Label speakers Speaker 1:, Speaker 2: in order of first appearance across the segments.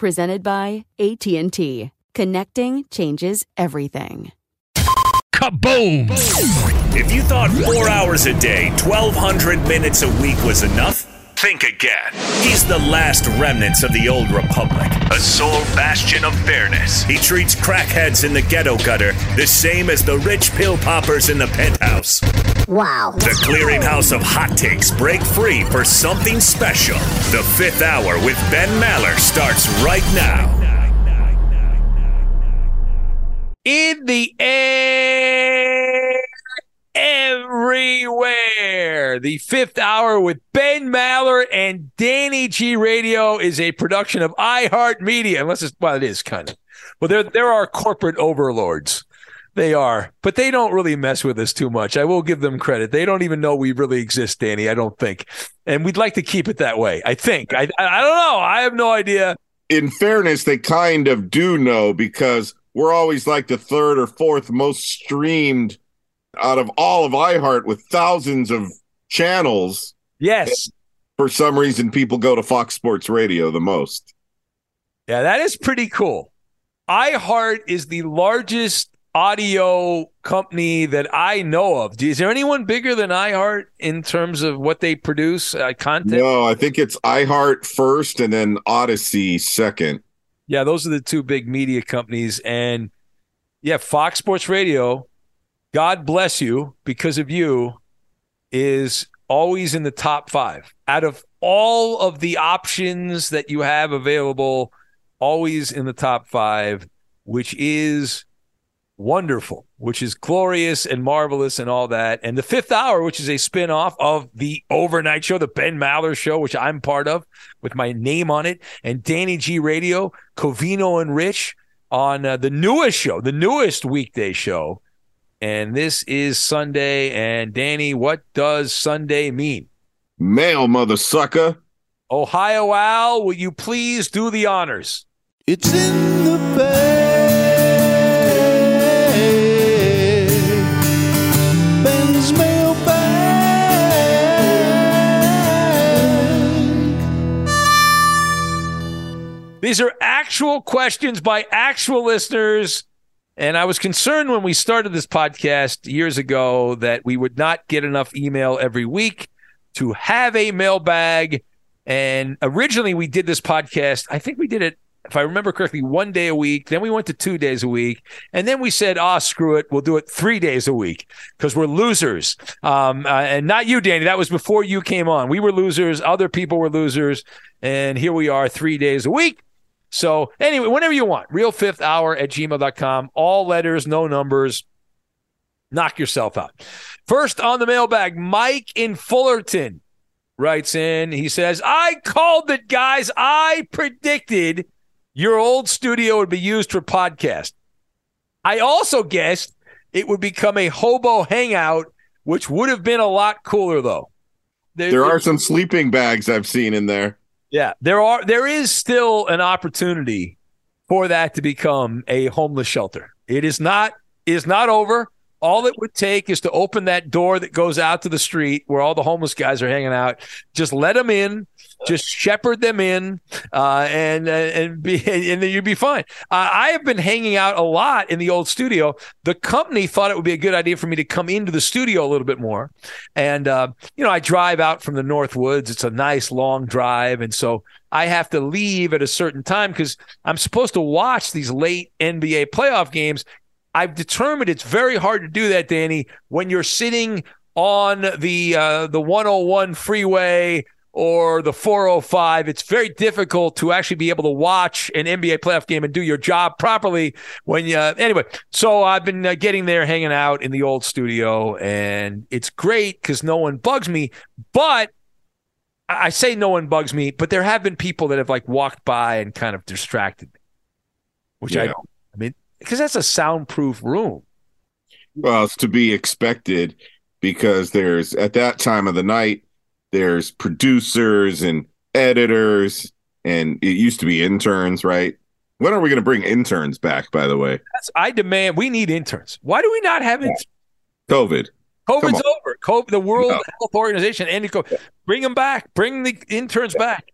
Speaker 1: Presented by AT&T. Connecting changes everything.
Speaker 2: Kaboom!
Speaker 3: If you thought four hours a day, 1,200 minutes a week was enough, think again. He's the last remnants of the old republic, a sole bastion of fairness. He treats crackheads in the ghetto gutter the same as the rich pill poppers in the penthouse.
Speaker 4: Wow.
Speaker 3: The clearinghouse of hot takes break free for something special. The fifth hour with Ben Maller starts right now.
Speaker 2: In the air, everywhere. The fifth hour with Ben Maller and Danny G Radio is a production of iHeartMedia. Unless it's, well, it is kind of. Well, there, there are corporate overlords. They are, but they don't really mess with us too much. I will give them credit. They don't even know we really exist, Danny. I don't think, and we'd like to keep it that way. I think. I I don't know. I have no idea.
Speaker 5: In fairness, they kind of do know because we're always like the third or fourth most streamed out of all of iHeart with thousands of channels.
Speaker 2: Yes.
Speaker 5: For some reason, people go to Fox Sports Radio the most.
Speaker 2: Yeah, that is pretty cool. iHeart is the largest audio company that I know of. Is there anyone bigger than iHeart in terms of what they produce uh, content?
Speaker 5: No, I think it's iHeart first and then Audacy second.
Speaker 2: Yeah, those are the two big media companies. And yeah, Fox Sports Radio, God bless you, because of you, is always in the top five. Out of all of the options that you have available, always in the top five, which is wonderful, which is glorious and marvelous and all that. And the fifth hour, which is a spin-off of the overnight show, the Ben Maller show, which I'm part of with my name on it, and Danny G Radio, Covino and Rich on uh, the newest show, the newest weekday show. And this is Sunday. And Danny, what does Sunday mean?
Speaker 5: Mail, mother sucker.
Speaker 2: Ohio Al, will you please do the honors?
Speaker 6: It's in the bag. Ben's mailbag.
Speaker 2: These are actual questions by actual listeners. And I was concerned when we started this podcast years ago that we would not get enough email every week to have a mailbag. And originally we did this podcast, I think we did it if I remember correctly, one day a week. Then we went to two days a week. And then we said, ah, oh, screw it. We'll do it three days a week because we're losers. Um, uh, and not you, Danny. That was before you came on. We were losers. Other people were losers. And here we are three days a week. So, anyway, whenever you want, real fifth hour at gmail.com. All letters, no numbers. Knock yourself out. First on the mailbag, Mike in Fullerton writes in. He says, I called it, guys. I predicted your old studio would be used for podcast. I also guessed it would become a hobo hangout, which would have been a lot cooler though.
Speaker 5: There are some sleeping bags I've seen in there.
Speaker 2: Yeah, there are there is still an opportunity for that to become a homeless shelter. It is not is not over. All it would take is to open that door that goes out to the street where all the homeless guys are hanging out. Just let them in, just shepherd them in, uh, and uh, and be and then you'd be fine. Uh, I have been hanging out a lot in the old studio. The company thought it would be a good idea for me to come into the studio a little bit more, and uh, you know I drive out from the North Woods. It's a nice long drive, and so I have to leave at a certain time because I'm supposed to watch these late NBA playoff games. I've determined it's very hard to do that, Danny, when you're sitting on the uh, the 101 freeway or the 405. It's very difficult to actually be able to watch an NBA playoff game and do your job properly when you. Anyway, so I've been uh, getting there, hanging out in the old studio, and it's great because no one bugs me. But I say no one bugs me, but there have been people that have like walked by and kind of distracted me, which I
Speaker 5: Yeah.
Speaker 2: don't. I mean, because that's a soundproof room.
Speaker 5: Well, it's to be expected because there's at that time of the night, there's producers and editors, and it used to be interns, right? When are we going to bring interns back, by the way?
Speaker 2: That's I demand. We need interns. Why do we not have interns?
Speaker 5: COVID.
Speaker 2: COVID's over. COVID, the World
Speaker 5: No.
Speaker 2: Health Organization ended COVID. Bring them back. Bring the interns back.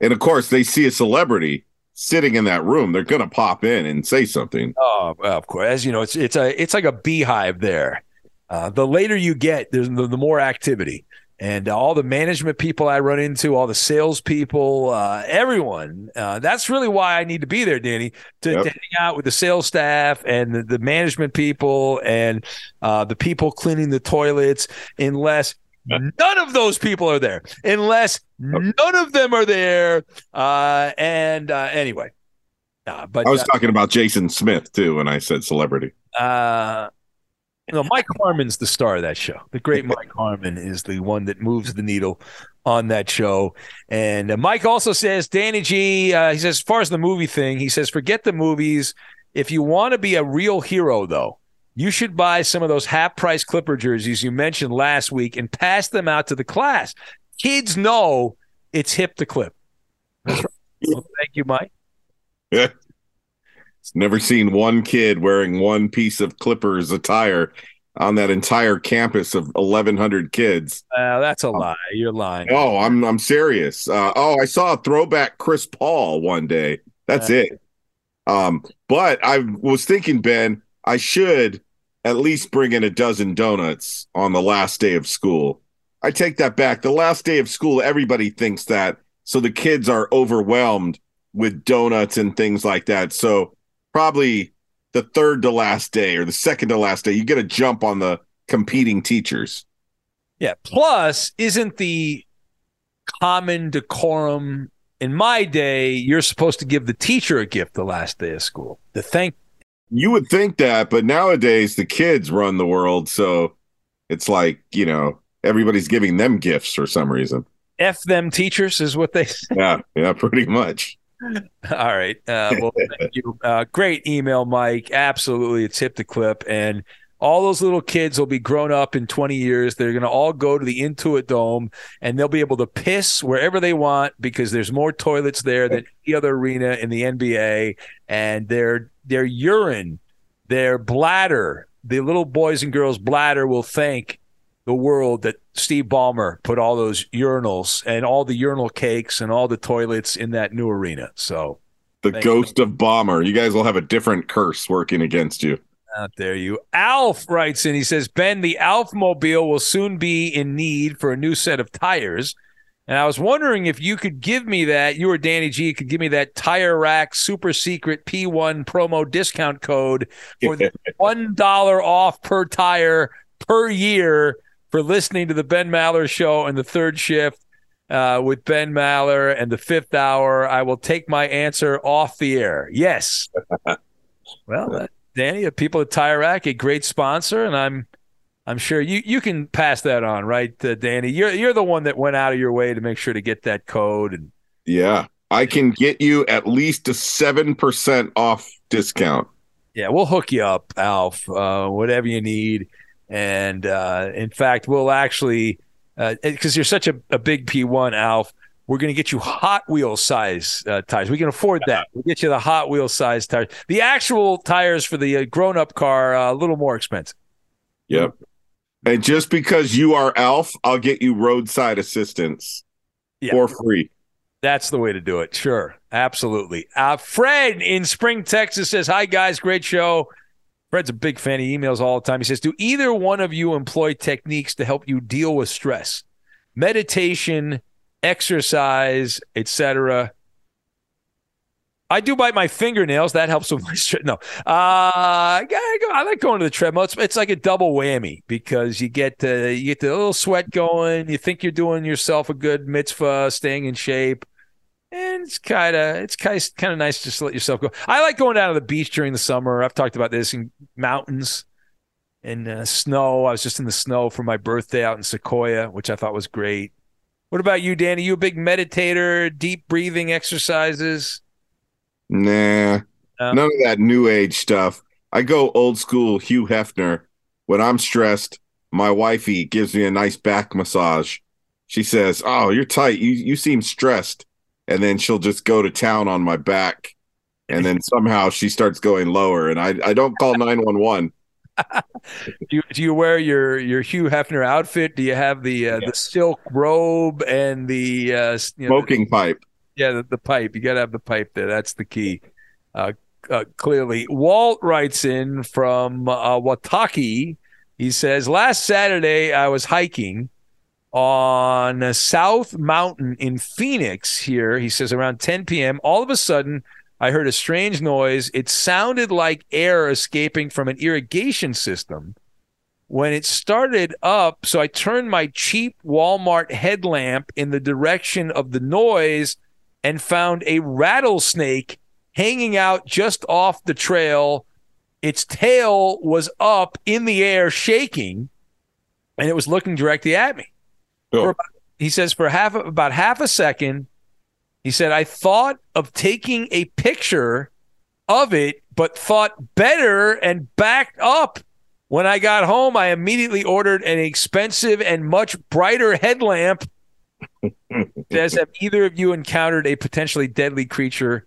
Speaker 5: And of course, they see a celebrity sitting in that room. They're going to pop in and say something.
Speaker 2: Oh, of course. As you know, it's it's a it's like a beehive there. Uh, the later you get, there's the, the more activity, and all the management people I run into, all the salespeople, uh, everyone. Uh, that's really why I need to be there, Danny, to,
Speaker 5: Yep.
Speaker 2: to hang out with the sales staff and the, the management people and uh, the people cleaning the toilets. Unless none of those people are there, unless none of them are there, uh, and uh, anyway. Uh, but
Speaker 5: I was
Speaker 2: uh,
Speaker 5: talking about Jason Smith too when I said celebrity.
Speaker 2: uh, you know, Mike Harmon's the star of that show. The great Mike Harmon is the one that moves the needle on that show. And uh, Mike also says, Danny G, uh, he says, as far as the movie thing, he says, forget the movies. If you want to be a real hero, though, you should buy some of those half price Clipper jerseys you mentioned last week and pass them out to the class. Kids know it's hip to clip. Well, thank you, Mike.
Speaker 5: Yeah. Never seen one kid wearing one piece of Clippers attire on that entire campus of 1,100 kids.
Speaker 2: Uh, that's a lie. You're lying.
Speaker 5: Oh, I'm I'm serious. Uh, oh, I saw a throwback Chris Paul one day. That's it. Um, but I was thinking, Ben, I should at least bring in a dozen donuts on the last day of school. I take that back. The last day of school, everybody thinks that, so the kids are overwhelmed with donuts and things like that. So probably the third to last day or the second to last day, you get a jump on the competing teachers.
Speaker 2: Yeah. Plus, isn't the common decorum in my day, you're supposed to give the teacher a gift the last day of school to thank.
Speaker 5: You would think that, but nowadays the kids run the world, so it's like you know everybody's giving them gifts for some reason.
Speaker 2: F them teachers is what they say.
Speaker 5: Yeah, yeah, pretty much.
Speaker 2: All right. Uh, well, thank you. Uh, great email, Mike. Absolutely. It's hip to clip. And all those little kids will be grown up in 20 years. They're going to all go to the Intuit Dome and they'll be able to piss wherever they want because there's more toilets there than any other arena in the NBA. And their, their urine, their bladder, the little boys and girls' bladder will thank the world that Steve Ballmer put all those urinals and all the urinal cakes and all the toilets in that new arena. So
Speaker 5: The ghost of Ballmer. You guys will have a different curse working against you.
Speaker 2: Out there you. Alf writes in, he says, Ben, the Alf mobile will soon be in need for a new set of tires. And I was wondering if you could give me that, you or Danny G could give me that tire rack super secret P1 promo discount code for the one dollar off per tire per year for listening to the Ben Maller show and the third shift uh, with Ben Maller and the fifth hour. I will take my answer off the air. Yes. well, uh, Danny, the people at Tire Rack, a great sponsor, and I'm I'm sure you you can pass that on, right, uh, Danny? You're you're the one that went out of your way to make sure to get that code and
Speaker 5: Yeah. I can get you at least a 7% off discount.
Speaker 2: Yeah, we'll hook you up, Alf. Uh, whatever you need, and uh, in fact, we'll actually because you're such a, a big P1, Alf. We're going to get you Hot Wheel size uh, tires. We can afford that. We'll get you the Hot Wheel size tires. The actual tires for the uh, grown up car uh, a little more expensive.
Speaker 5: Yep. And just because you are Alf, I'll get you roadside assistance
Speaker 2: Yeah.
Speaker 5: for free.
Speaker 2: That's the way to do it. Sure. Absolutely. Uh, Fred in Spring, Texas says, Hi, guys. Great show. Fred's a big fan. He emails all the time. He says, Do either one of you employ techniques to help you deal with stress? Meditation, exercise, etc. I do bite my fingernails. That helps with my stress. No, uh, I, like going to the treadmill. It's, it's like a double whammy because you get to, you get the little sweat going. You think you're doing yourself a good mitzvah, staying in shape, and it's kind of it's kind kind of nice just to let yourself go. I like going down to the beach during the summer. I've talked about this in mountains and uh, snow. I was just in the snow for my birthday out in Sequoia, which I thought was great. What about you, Danny? You a big meditator? Deep breathing exercises?
Speaker 5: Nah,
Speaker 2: No?
Speaker 5: none of that new age stuff. I go old school Hugh Hefner. When I'm stressed, my wifey gives me a nice back massage. She says, "Oh, you're tight. You you seem stressed." And then she'll just go to town on my back. And then somehow she starts going lower and I I don't call 911.
Speaker 2: Do you, do you wear your your Hugh Hefner outfit? Do you have the uh, the silk robe and the uh, you know,
Speaker 5: Smoking pipe.
Speaker 2: Yeah, the, the pipe. You got to have the pipe there. That's the key. Uh, uh, clearly, Walt writes in from uh, Ahwatukee. He says, "Last Saturday, I was hiking on South Mountain in Phoenix. Here, he says, around 10 p.m. All of a sudden, I heard a strange noise. It sounded like air escaping from an irrigation system." When it started up, so I turned my cheap Walmart headlamp in the direction of the noise and found a rattlesnake hanging out just off the trail. Its tail was up in the air, shaking, and it was looking directly at me.
Speaker 5: Oh.
Speaker 2: About- he says for half about half a second, he said I thought of taking a picture of it, but thought better and backed up. When I got home, I immediately ordered an expensive and much brighter headlamp says, have either of you encountered a potentially deadly creature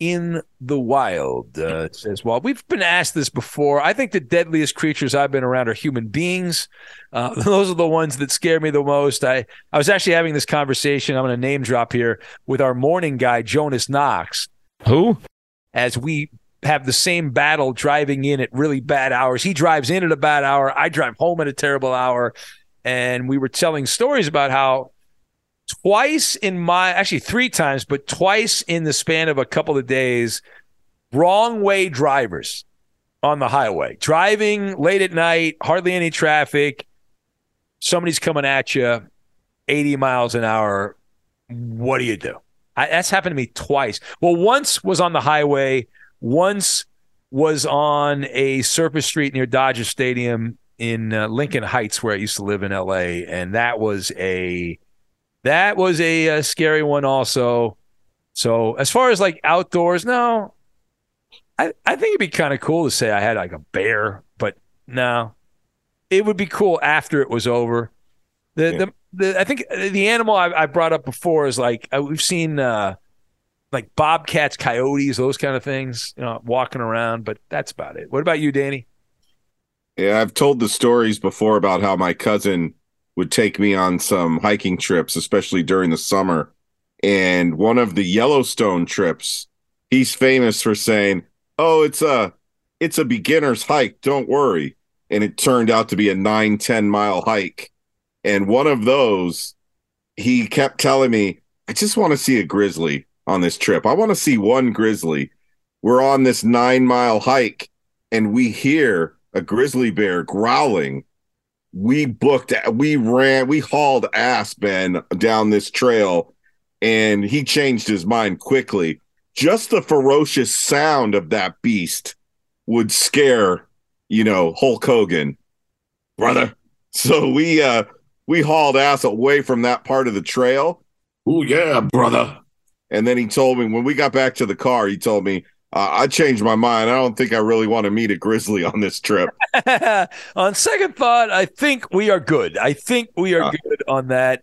Speaker 2: in the wild? Uh, says, well, we've been asked this before. I think the deadliest creatures I've been around are human beings. Uh, those are the ones that scare me the most. I, I was actually having this conversation. I'm going to name drop here with our morning guy, Jonas Knox. Who? As we have the same battle driving in at really bad hours. He drives in at a bad hour. I drive home at a terrible hour. And we were telling stories about how twice in my actually three times, but twice in the span of a couple of days, wrong way drivers on the highway, driving late at night, hardly any traffic. Somebody's coming at you 80 miles an hour. What do you do? I, that's happened to me twice. Well, once was on the highway, once was on a surface street near Dodger Stadium in uh, Lincoln Heights, where I used to live in LA, and that was a that was a, uh scary one also. So as far as like outdoors, no, I I think it'd be kind of cool to say I had like a bear, but no, it would be cool after it was over. The the, the I think the animal I, I brought up before is like uh, we've seen uh, like bobcats, coyotes, those kind of things, you know, walking around, but that's about it. What about you, Danny?
Speaker 5: Yeah, I've told the stories before about how my cousin would take me on some hiking trips, especially during the summer. And one of the Yellowstone trips, he's famous for saying, "Oh, it's a it's a beginner's hike, don't worry." And it turned out to be a nine, 10 mile hike. And one of those, he kept telling me, I just want to see a grizzly on this trip. I want to see one grizzly. We're on this nine mile hike and we hear a grizzly bear growling. We booked, we ran, we hauled ass, Ben, down this trail, and he changed his mind quickly. Just the ferocious sound of that beast would scare, you know, Hulk Hogan, brother. So we, uh, we hauled ass away from that part of the trail.
Speaker 7: Oh yeah, brother.
Speaker 5: And then he told me when we got back to the car, he told me, uh, I changed my mind. I don't think I really want to meet a grizzly on this trip.
Speaker 2: on second thought, I think we are good. I think we are
Speaker 5: Uh.
Speaker 2: good on that.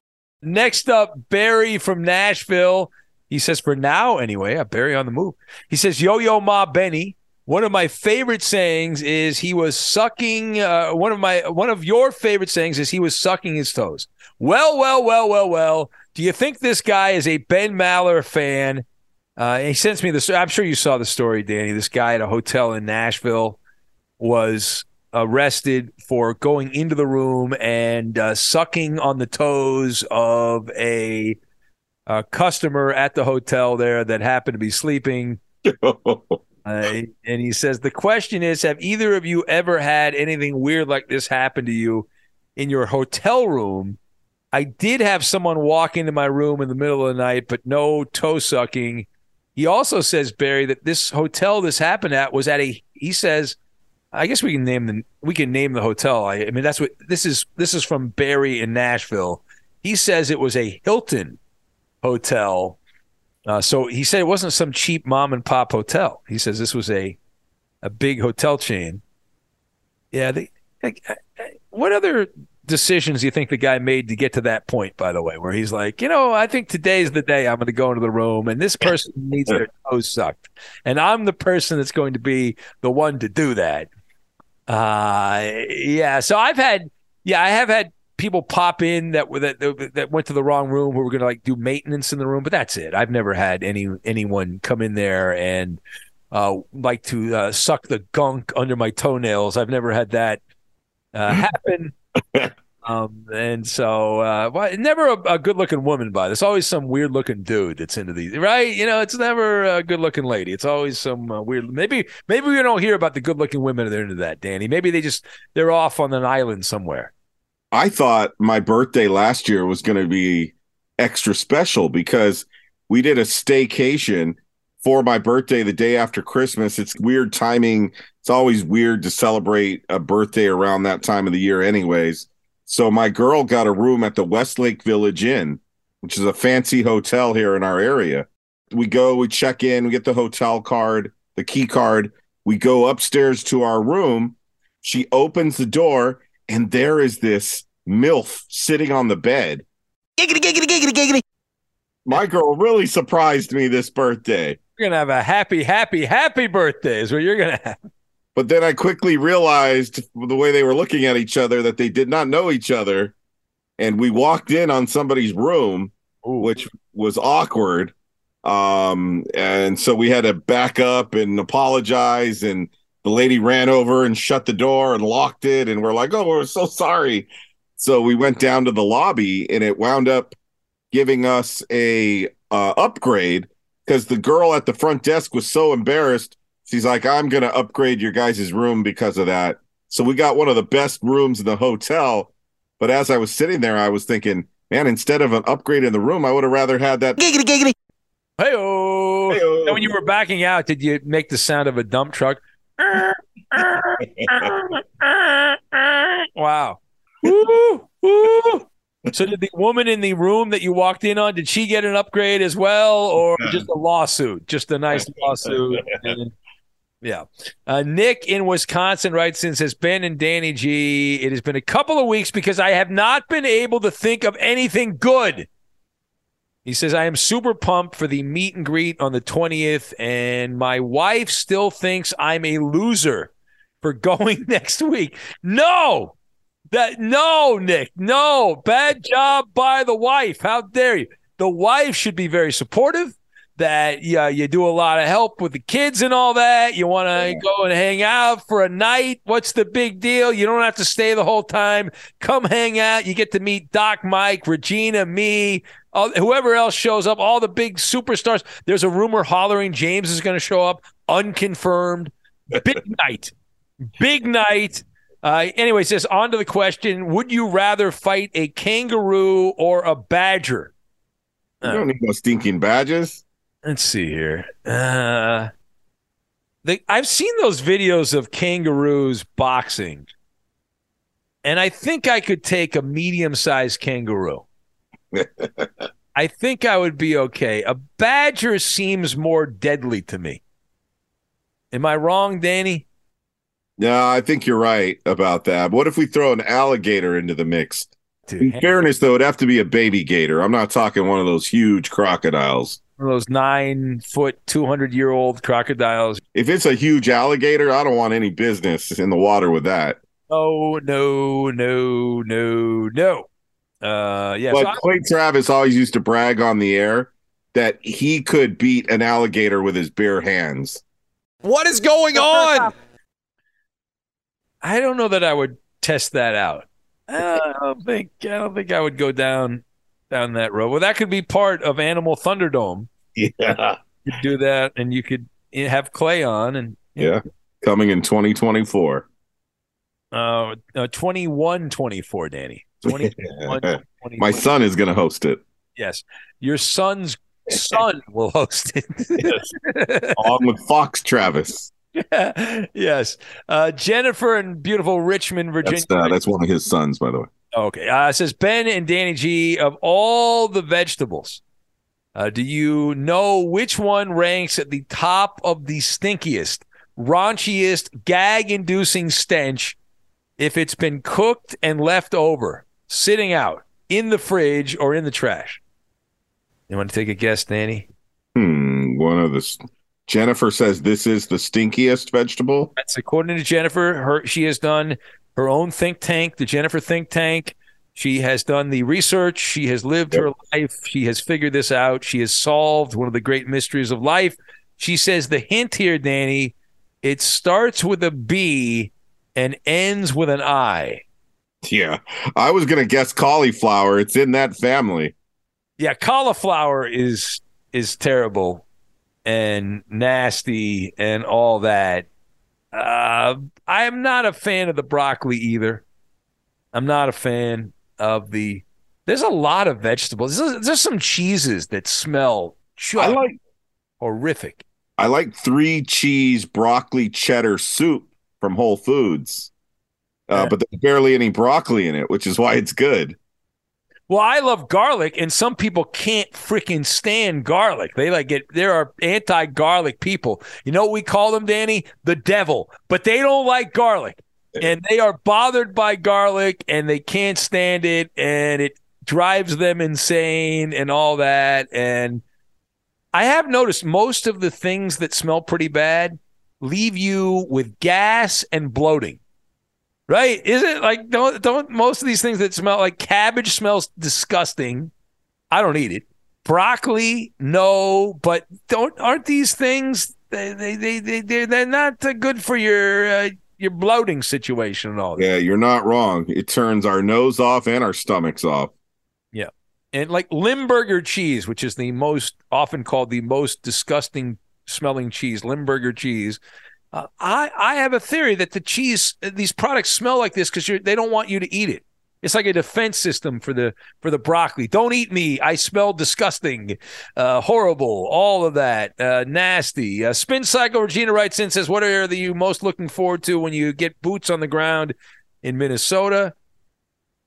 Speaker 2: Next up, Barry from Nashville. He says, for now, anyway, Barry on the move. He says, Yo Yo Ma Benny. One of my favorite sayings is he was sucking. Uh, one of my one of your favorite sayings is he was sucking his toes. Well, well, well, well, well. Do you think this guy is a Ben Maller fan? Uh, he sends me this. I'm sure you saw the story, Danny. This guy at a hotel in Nashville was arrested for going into the room and uh, sucking on the toes of a, a customer at the hotel there that happened to be sleeping. Uh, and he says the question is: Have either of you ever had anything weird like this happen to you in your hotel room? I did have someone walk into my room in the middle of the night, but no toe sucking. He also says Barry that this hotel this happened at was at a. He says, I guess we can name the we can name the hotel. I, I mean that's what this is. This is from Barry in Nashville. He says it was a Hilton hotel. Uh, so he said it wasn't some cheap mom and pop hotel. He says this was a a big hotel chain. Yeah. They, like, what other decisions do you think the guy made to get to that point? By the way, where he's like, you know, I think today's the day I'm going to go into the room, and this person needs their toes sucked, and I'm the person that's going to be the one to do that. Uh, yeah. So I've had, yeah, I have had people pop in that were that that went to the wrong room who were going to like do maintenance in the room, but that's it. I've never had any anyone come in there and uh, like to uh, suck the gunk under my toenails. I've never had that uh, happen. Um, and so, uh, well, never a, a good looking woman, by there's always some weird looking dude that's into these, right? You know, it's never a good looking lady. It's always some uh, weird. Maybe, maybe we don't hear about the good looking women that are into that, Danny. Maybe they just they're off on an island somewhere.
Speaker 5: I thought my birthday last year was going to be extra special because we did a staycation for my birthday the day after Christmas. It's weird timing. It's always weird to celebrate a birthday around that time of the year, anyways. So my girl got a room at the Westlake Village Inn, which is a fancy hotel here in our area. We go, we check in, we get the hotel card, the key card. We go upstairs to our room. She opens the door, and there is this MILF sitting on the bed.
Speaker 8: Giggity, giggity, giggity, giggity.
Speaker 5: My girl really surprised me this birthday.
Speaker 2: You're gonna have a happy, happy, happy birthday. Is what you're gonna have.
Speaker 5: But then I quickly realized the way they were looking at each other that they did not know each other. And we walked in on somebody's room,
Speaker 2: Ooh.
Speaker 5: which was awkward. Um, and so we had to back up and apologize. And the lady ran over and shut the door and locked it. And we're like, oh, we're so sorry. So we went down to the lobby and it wound up giving us a uh, upgrade because the girl at the front desk was so embarrassed. She's like, I'm going to upgrade your guys' room because of that. So we got one of the best rooms in the hotel. But as I was sitting there, I was thinking, man, instead of an upgrade in the room, I would have rather had that.
Speaker 2: Giggity, giggity. Hey-o. And when you were backing out, did you make the sound of a dump truck? wow. Woo, woo. So did the woman in the room that you walked in on, did she get an upgrade as well or just a lawsuit? Just a nice lawsuit. And, yeah. Uh, Nick in Wisconsin writes in says Ben and Danny G, it has been a couple of weeks because I have not been able to think of anything good. He says, I am super pumped for the meet and greet on the 20th, and my wife still thinks I'm a loser for going next week. No, that no, Nick, no. Bad job by the wife. How dare you? The wife should be very supportive. That yeah, you do a lot of help with the kids and all that. You want to go and hang out for a night. What's the big deal? You don't have to stay the whole time. Come hang out. You get to meet Doc, Mike, Regina, me, all, whoever else shows up. All the big superstars. There's a rumor hollering James is going to show up, unconfirmed. Big night, big night. Uh, anyway, says on to the question: Would you rather fight a kangaroo or a badger?
Speaker 5: You don't need no stinking badges.
Speaker 2: Let's see here. Uh, the, I've seen those videos of kangaroos boxing, and I think I could take a medium-sized kangaroo. I think I would be okay. A badger seems more deadly to me. Am I wrong, Danny?
Speaker 5: No, I think you're right about that. What if we throw an alligator into the mix? Dude, In fairness, though, it'd have to be a baby gator. I'm not talking one of those huge crocodiles.
Speaker 2: One of those nine foot, 200 year old crocodiles.
Speaker 5: If it's a huge alligator, I don't want any business in the water with that.
Speaker 2: Oh, no, no, no, no. Uh, yeah.
Speaker 5: But so Clay Travis always used to brag on the air that he could beat an alligator with his bare hands.
Speaker 9: What is going on?
Speaker 2: I don't know that I would test that out. I don't think I don't think I would go down down that road. Well, that could be part of Animal Thunderdome.
Speaker 5: Yeah,
Speaker 2: you could do that, and you could have Clay on, and
Speaker 5: yeah, know. coming in 2024.
Speaker 2: Uh, uh 21 24 Danny 21
Speaker 5: my son is going to host it
Speaker 2: yes your son's son will host it
Speaker 5: yes. along with Fox Travis
Speaker 2: yes. Uh, Jennifer in beautiful Richmond, Virginia.
Speaker 5: That's, uh, that's, one of his sons, by the way.
Speaker 2: Okay. Uh, says Ben and Danny G, of all the vegetables, uh, do you know which one ranks at the top of the stinkiest, raunchiest, gag inducing stench if it's been cooked and left over, sitting out in the fridge or in the trash? You want to take a guess, Danny?
Speaker 5: Hmm. One of the Jennifer says this is the stinkiest vegetable.
Speaker 2: That's according to Jennifer. Her she has done her own think tank, the Jennifer think tank. She has done the research. She has lived yep. her life. She has figured this out. She has solved one of the great mysteries of life. She says the hint here, Danny, it starts with a B and ends with an I.
Speaker 5: Yeah. I was going to guess cauliflower. It's in that family.
Speaker 2: Yeah, cauliflower is is terrible and nasty and all that. Uh, I am not a fan of the broccoli either. I'm not a fan of the. There's a lot of vegetables. There's, there's some cheeses that smell I like horrific.
Speaker 5: I like three cheese broccoli cheddar soup from Whole Foods, uh, yeah. but there's barely any broccoli in it, which is why it's good.
Speaker 2: Well, I love garlic, and some people can't freaking stand garlic. They like it. There are anti-garlic people. You know what we call them, Danny? The devil. But they don't like garlic, and they are bothered by garlic, and they can't stand it, and it drives them insane, and all that. And I have noticed most of the things that smell pretty bad leave you with gas and bloating right? Is it like don't don't most of these things that smell like cabbage smells disgusting? I don't eat it. Broccoli, no, but don't aren't these things they they they, they they're, they're not good for your uh, your bloating situation and all.
Speaker 5: Yeah, you're not wrong. It turns our nose off and our stomachs off.
Speaker 2: Yeah. And like Limburger cheese, which is the most often called the most disgusting smelling cheese, Limburger cheese. Uh, I I have a theory that the cheese these products smell like this because they don't want you to eat it. It's like a defense system for the for the broccoli. Don't eat me. I smell disgusting, uh, horrible, all of that, uh, nasty. Uh, Spin Cycle Regina writes in says, "What are you most looking forward to when you get boots on the ground in Minnesota?"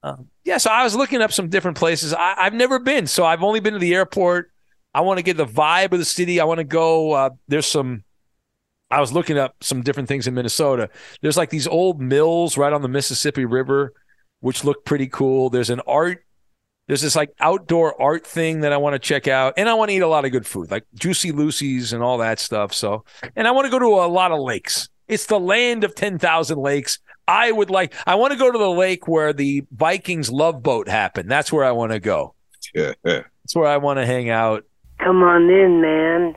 Speaker 2: Um, yeah, so I was looking up some different places. I, have never been, so I've only been to the airport. I want to get the vibe of the city. I want to go. Uh, there's some. I was looking up some different things in Minnesota. There's like these old mills right on the Mississippi River which look pretty cool. There's an art, there's this like outdoor art thing that I want to check out. And I want to eat a lot of good food, like Juicy Lucy's and all that stuff. So, and I want to go to a lot of lakes. It's the land of 10,000 lakes. I would like, I want to go to the lake where the Vikings love boat happened. That's where I want to go.
Speaker 5: Yeah.
Speaker 2: That's where I want to hang out.
Speaker 10: Come on in, man.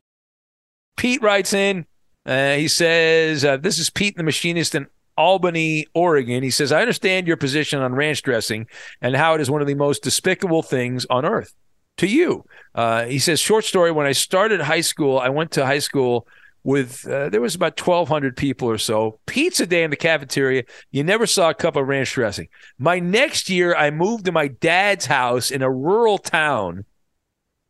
Speaker 2: Pete writes in. Uh, he says, uh, This is Pete the Machinist in Albany, Oregon. He says, I understand your position on ranch dressing and how it is one of the most despicable things on earth to you. Uh, he says, Short story When I started high school, I went to high school with, uh, there was about 1,200 people or so. Pizza day in the cafeteria. You never saw a cup of ranch dressing. My next year, I moved to my dad's house in a rural town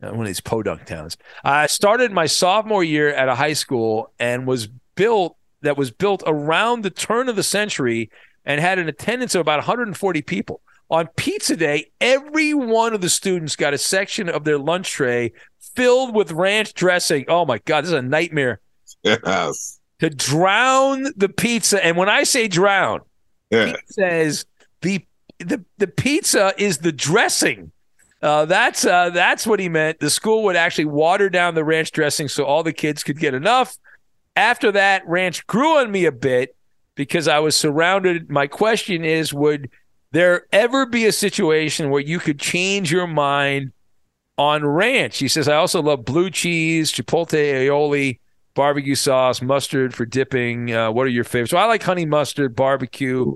Speaker 2: Uh, one of these podunk towns. I started my sophomore year at a high school and was built that was built around the turn of the century and had an attendance of about 140 people. On pizza day, every one of the students got a section of their lunch tray filled with ranch dressing. Oh my God, this is a nightmare.
Speaker 5: Yes.
Speaker 2: To drown the pizza. And when I say drown,
Speaker 5: Yeah.
Speaker 2: Says the the the pizza is the dressing. Uh, that's uh, that's what he meant. The school would actually water down the ranch dressing so all the kids could get enough. After that, ranch grew on me a bit because I was surrounded. My question is, would there ever be a situation where you could change your mind on ranch? He says, I also love blue cheese, chipotle aioli, barbecue sauce, mustard for dipping. Uh, what are your favorites? So I like honey mustard, barbecue.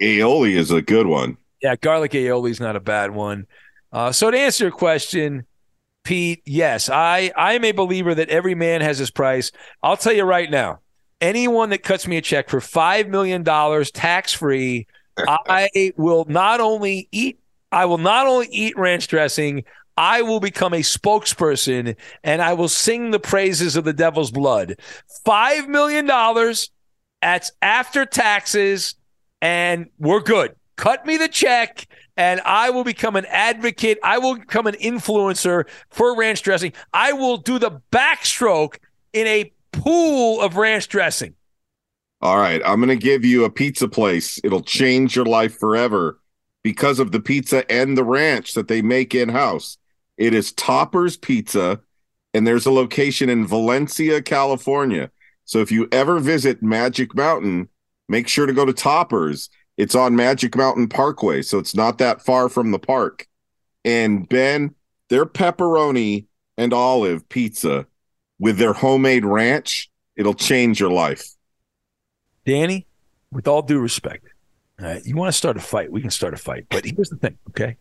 Speaker 5: Aioli is a good one.
Speaker 2: Yeah, garlic aioli is not a bad one. Uh, so to answer your question, Pete, yes, I I'm a believer that every man has his price. I'll tell you right now, anyone that cuts me a check for five million dollars tax free, I will not only eat I will not only eat ranch dressing. I will become a spokesperson and I will sing the praises of the devil's blood. $5 million. That's after taxes. And we're good. Cut me the check and I will become an advocate. I will become an influencer for ranch dressing. I will do the backstroke in a pool of ranch dressing.
Speaker 5: All right, I'm going to give you a pizza place. It'll change your life forever because of the pizza and the ranch that they make in house. It is Topper's Pizza, and there's a location in Valencia, California. So if you ever visit Magic Mountain, make sure to go to Topper's. It's on Magic Mountain Parkway, so it's not that far from the park. And Ben, their pepperoni and olive pizza with their homemade ranch, it'll change your life.
Speaker 2: Danny, with all due respect, you want to start a fight, we can start a fight. But here's the thing, okay?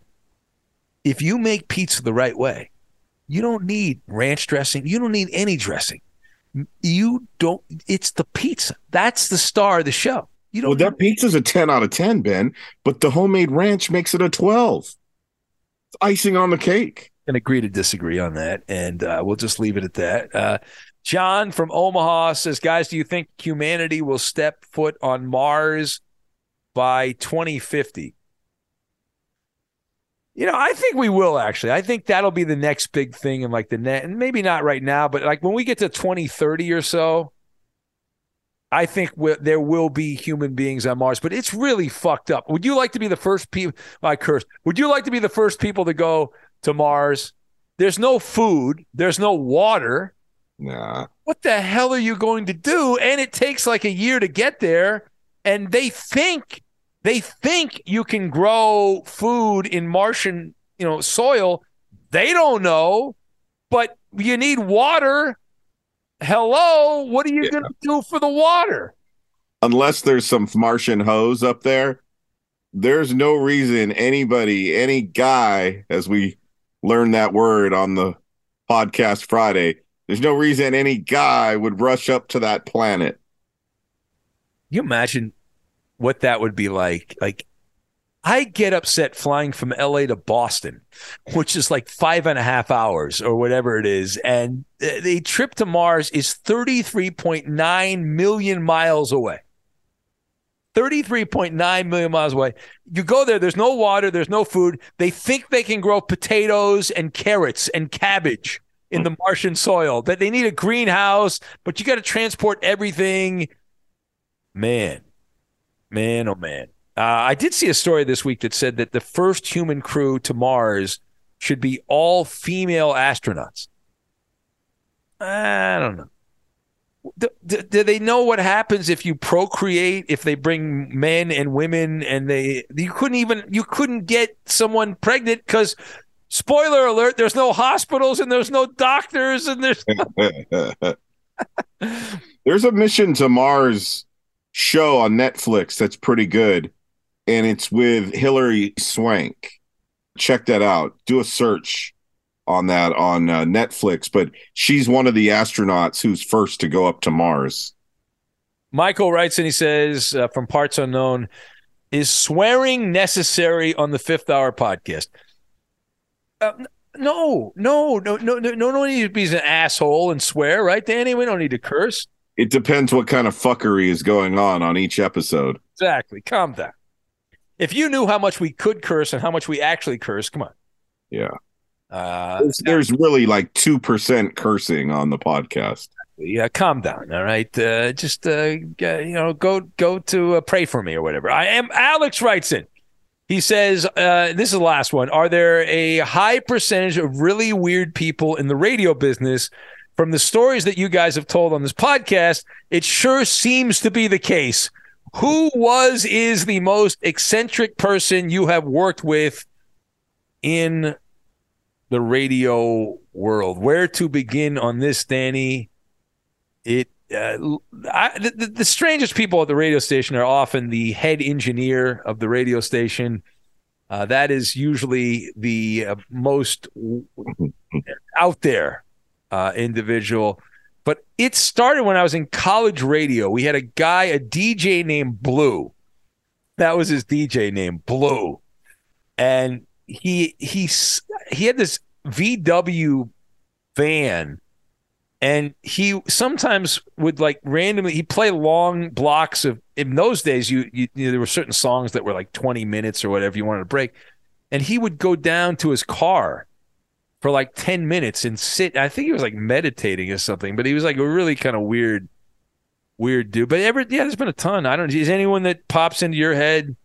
Speaker 2: If you make pizza the right way, you don't need ranch dressing. You don't need any dressing. You don't. It's the pizza. That's the star of the show. You don't.
Speaker 5: Well, that pizza's a ten out of ten, Ben. But the homemade ranch makes it a twelve. It's icing on the cake.
Speaker 2: Can agree to disagree on that, and uh, we'll just leave it at that. Uh, John from Omaha says, "Guys, do you think humanity will step foot on Mars by 2050?" You know, I think we will actually. I think that'll be the next big thing in like the net, and maybe not right now, but like when we get to 2030 or so, I think there will be human beings on Mars. But it's really fucked up. Would you like to be the first people? My curse. Would you like to be the first people to go to Mars? There's no food. There's no water.
Speaker 5: Nah.
Speaker 2: What the hell are you going to do? And it takes like a year to get there. And they think they think you can grow food in Martian, you know, soil. They don't know, but you need water. Hello, what are you yeah. going to do for the water?
Speaker 5: Unless there's some Martian hose up there, there's no reason anybody, any guy, as we learned that word on the podcast Friday, there's no reason any guy would rush up to that planet.
Speaker 2: You imagine what that would be like. Like, I get upset flying from LA to Boston, which is like five and a half hours or whatever it is. And the trip to Mars is 33.9 million miles away. 33.9 million miles away. You go there, there's no water, there's no food. They think they can grow potatoes and carrots and cabbage in the Martian soil, that they need a greenhouse, but you got to transport everything. Man, Man, oh man. Uh, I did see a story this week that said that the first human crew to Mars should be all female astronauts. I don't know. Do, do, do, they know what happens if you procreate if they bring men and women and they you couldn't even you couldn't get someone pregnant because spoiler alert there's no hospitals and there's no doctors and there's
Speaker 5: there's a mission to mars show on Netflix that's pretty good, and it's with Hilary Swank. Check that out. Do a search on that on uh, Netflix. But she's one of the astronauts who's first to go up to Mars.
Speaker 2: Michael writes and he says uh, from Parts Unknown, is swearing necessary on the Fifth Hour podcast? Uh, no, no, no, no, no, no, no need to be an asshole and swear, right, Danny? We don't need to curse.
Speaker 5: It depends what kind of fuckery is going on on each episode.
Speaker 2: Exactly. Calm down. If you knew how much we could curse and how much we actually curse, come on.
Speaker 5: Yeah. Uh, there's, there's really like 2% cursing on the podcast.
Speaker 2: Yeah, calm down. All right. Uh, just, uh, you know, go go to uh, pray for me or whatever. I am Alex Wrightson. He says, uh, this is the last one. Are there a high percentage of really weird people in the radio business from the stories that you guys have told on this podcast, it sure seems to be the case. Who was, is the most eccentric person you have worked with in the radio world? Where to begin on this, Danny? It uh, I, the, the, strangest people at the radio station are often the head engineer of the radio station. Uh, that is usually the uh, most out there uh, individual. But it started when I was in college radio. We had a guy, a DJ named Blue. That was his DJ name, Blue. And he he he had this VW van and he sometimes would like randomly he play long blocks of in those days you, you, you know, there were certain songs that were like 20 minutes or whatever you wanted to break and he would go down to his car for like 10 minutes and sit i think he was like meditating or something but he was like a really kind of weird weird dude. But ever yeah there's been a ton. I don't is anyone that pops into your head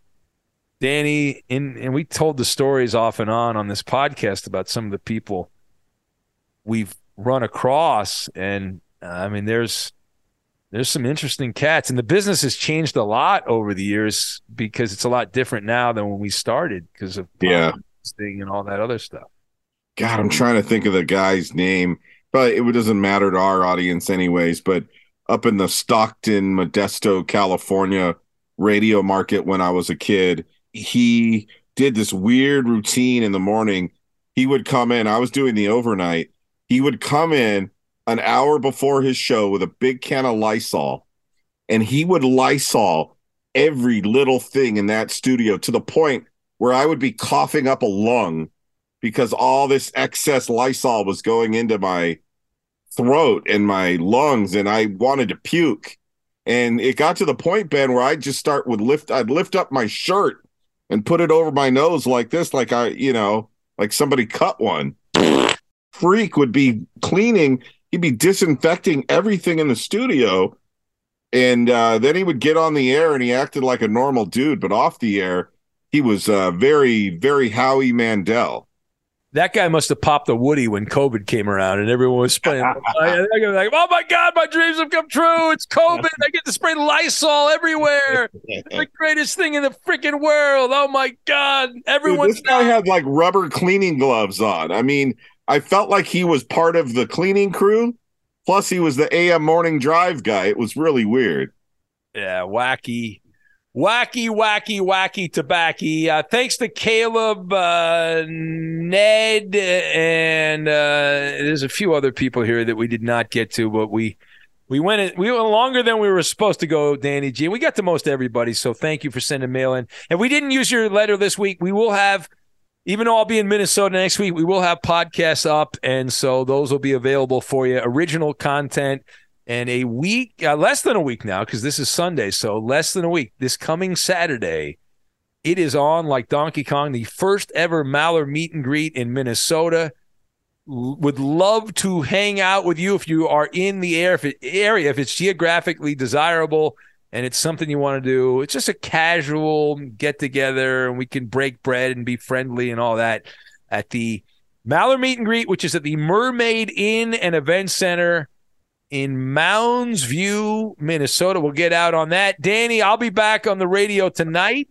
Speaker 2: danny in and we told the stories off and on on this podcast about some of the people we've run across. And uh, i mean there's there's some interesting cats. And the business has changed a lot over the years because it's a lot different now than when we started because of
Speaker 5: Yeah.
Speaker 2: thing and all that other stuff
Speaker 5: God, I'm trying to think of the guy's name, but it doesn't matter to our audience, anyways. But up in the Stockton, Modesto, California radio market when I was a kid, he did this weird routine in the morning. He would come in, I was doing the overnight. He would come in an hour before his show with a big can of Lysol, and he would Lysol every little thing in that studio to the point where I would be coughing up a lung because all this excess Lysol was going into my throat and my lungs and I wanted to puke. And it got to the point, Ben, where I'd just start with lift, I'd lift up my shirt and put it over my nose like this, like I, you know, like somebody cut one. Freak would be cleaning, he'd be disinfecting everything in the studio. And uh, then he would get on the air and he acted like a normal dude, but off the air, he was uh, very, very Howie Mandel.
Speaker 2: That guy must have popped a Woody when COVID came around and everyone was spraying. I, I was like, oh my God, my dreams have come true. It's COVID. I get to spray Lysol everywhere. It's the greatest thing in the freaking world. Oh my God.
Speaker 5: Dude,
Speaker 2: Everyone's
Speaker 5: this guy had like rubber cleaning gloves on. I mean, I felt like he was part of the cleaning crew. Plus, he was the AM morning drive guy. It was really weird.
Speaker 2: Yeah, wacky, wacky, wacky, wacky tobacco. Uh, thanks to Caleb, uh, Ned, and uh, there's a few other people here that we did not get to, but we we went we went longer than we were supposed to go, Danny G. We got to most everybody, so thank you for sending mail in. If we didn't use your letter this week, we will have. Even though I'll be in Minnesota next week, we will have podcasts up, and so those will be available for you. Original content, and a week, uh, less than a week now, because this is Sunday, so less than a week. This coming Saturday, it is on like Donkey Kong, the first ever Maller meet and greet in Minnesota. Would love to hang out with you if you are in the air, if it, area, if it's geographically desirable and it's something you want to do. It's just a casual get together, and we can break bread and be friendly and all that at the Maller meet and greet, which is at the Mermaid Inn and Event Center in Mounds View, Minnesota. We'll get out on that. Danny, I'll be back on the radio tonight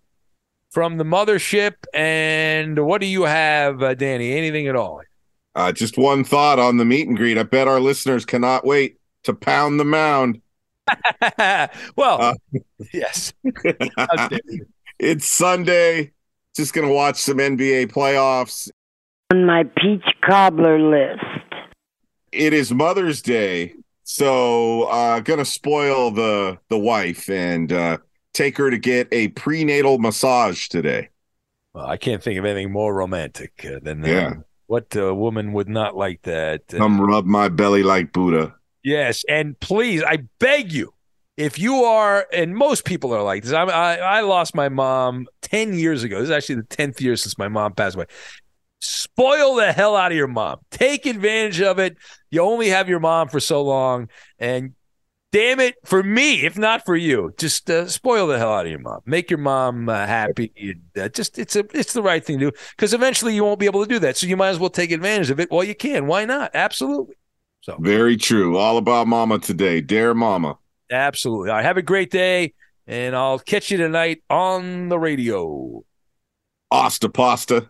Speaker 2: from the mothership. And what do you have, uh, Danny? Anything at all?
Speaker 5: Uh, just one thought on the meet and greet. I bet our listeners cannot wait to pound the mound.
Speaker 2: well,
Speaker 5: Uh,
Speaker 2: yes.
Speaker 5: it's Sunday. Just going to watch some NBA playoffs.
Speaker 10: On my peach cobbler list.
Speaker 5: It is Mother's Day, so uh gonna spoil the the wife and uh take her to get a prenatal massage today.
Speaker 2: Well, I can't think of anything more romantic uh, than that.
Speaker 5: Yeah.
Speaker 2: What uh, woman would not like that? Uh,
Speaker 5: Come rub my belly like Buddha.
Speaker 2: Yes, and please, I beg you, if you are, and most people are like this. I, I I lost my mom ten years ago. This is actually the tenth year since my mom passed away. Spoil the hell out of your mom. Take advantage of it. You only have your mom for so long, and damn it, for me, if not for you, just uh, spoil the hell out of your mom. Make your mom uh, happy. You- Uh, just it's a it's the right thing to do because eventually you won't be able to do that. So you might as well take advantage of it while you can. Why not? Absolutely. So
Speaker 5: Very true. All about mama today. Dare mama.
Speaker 2: Absolutely. All right. Have a great day, and I'll catch you tonight on the radio.
Speaker 5: Asta pasta.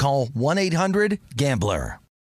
Speaker 11: call 1-800-GAMBLER.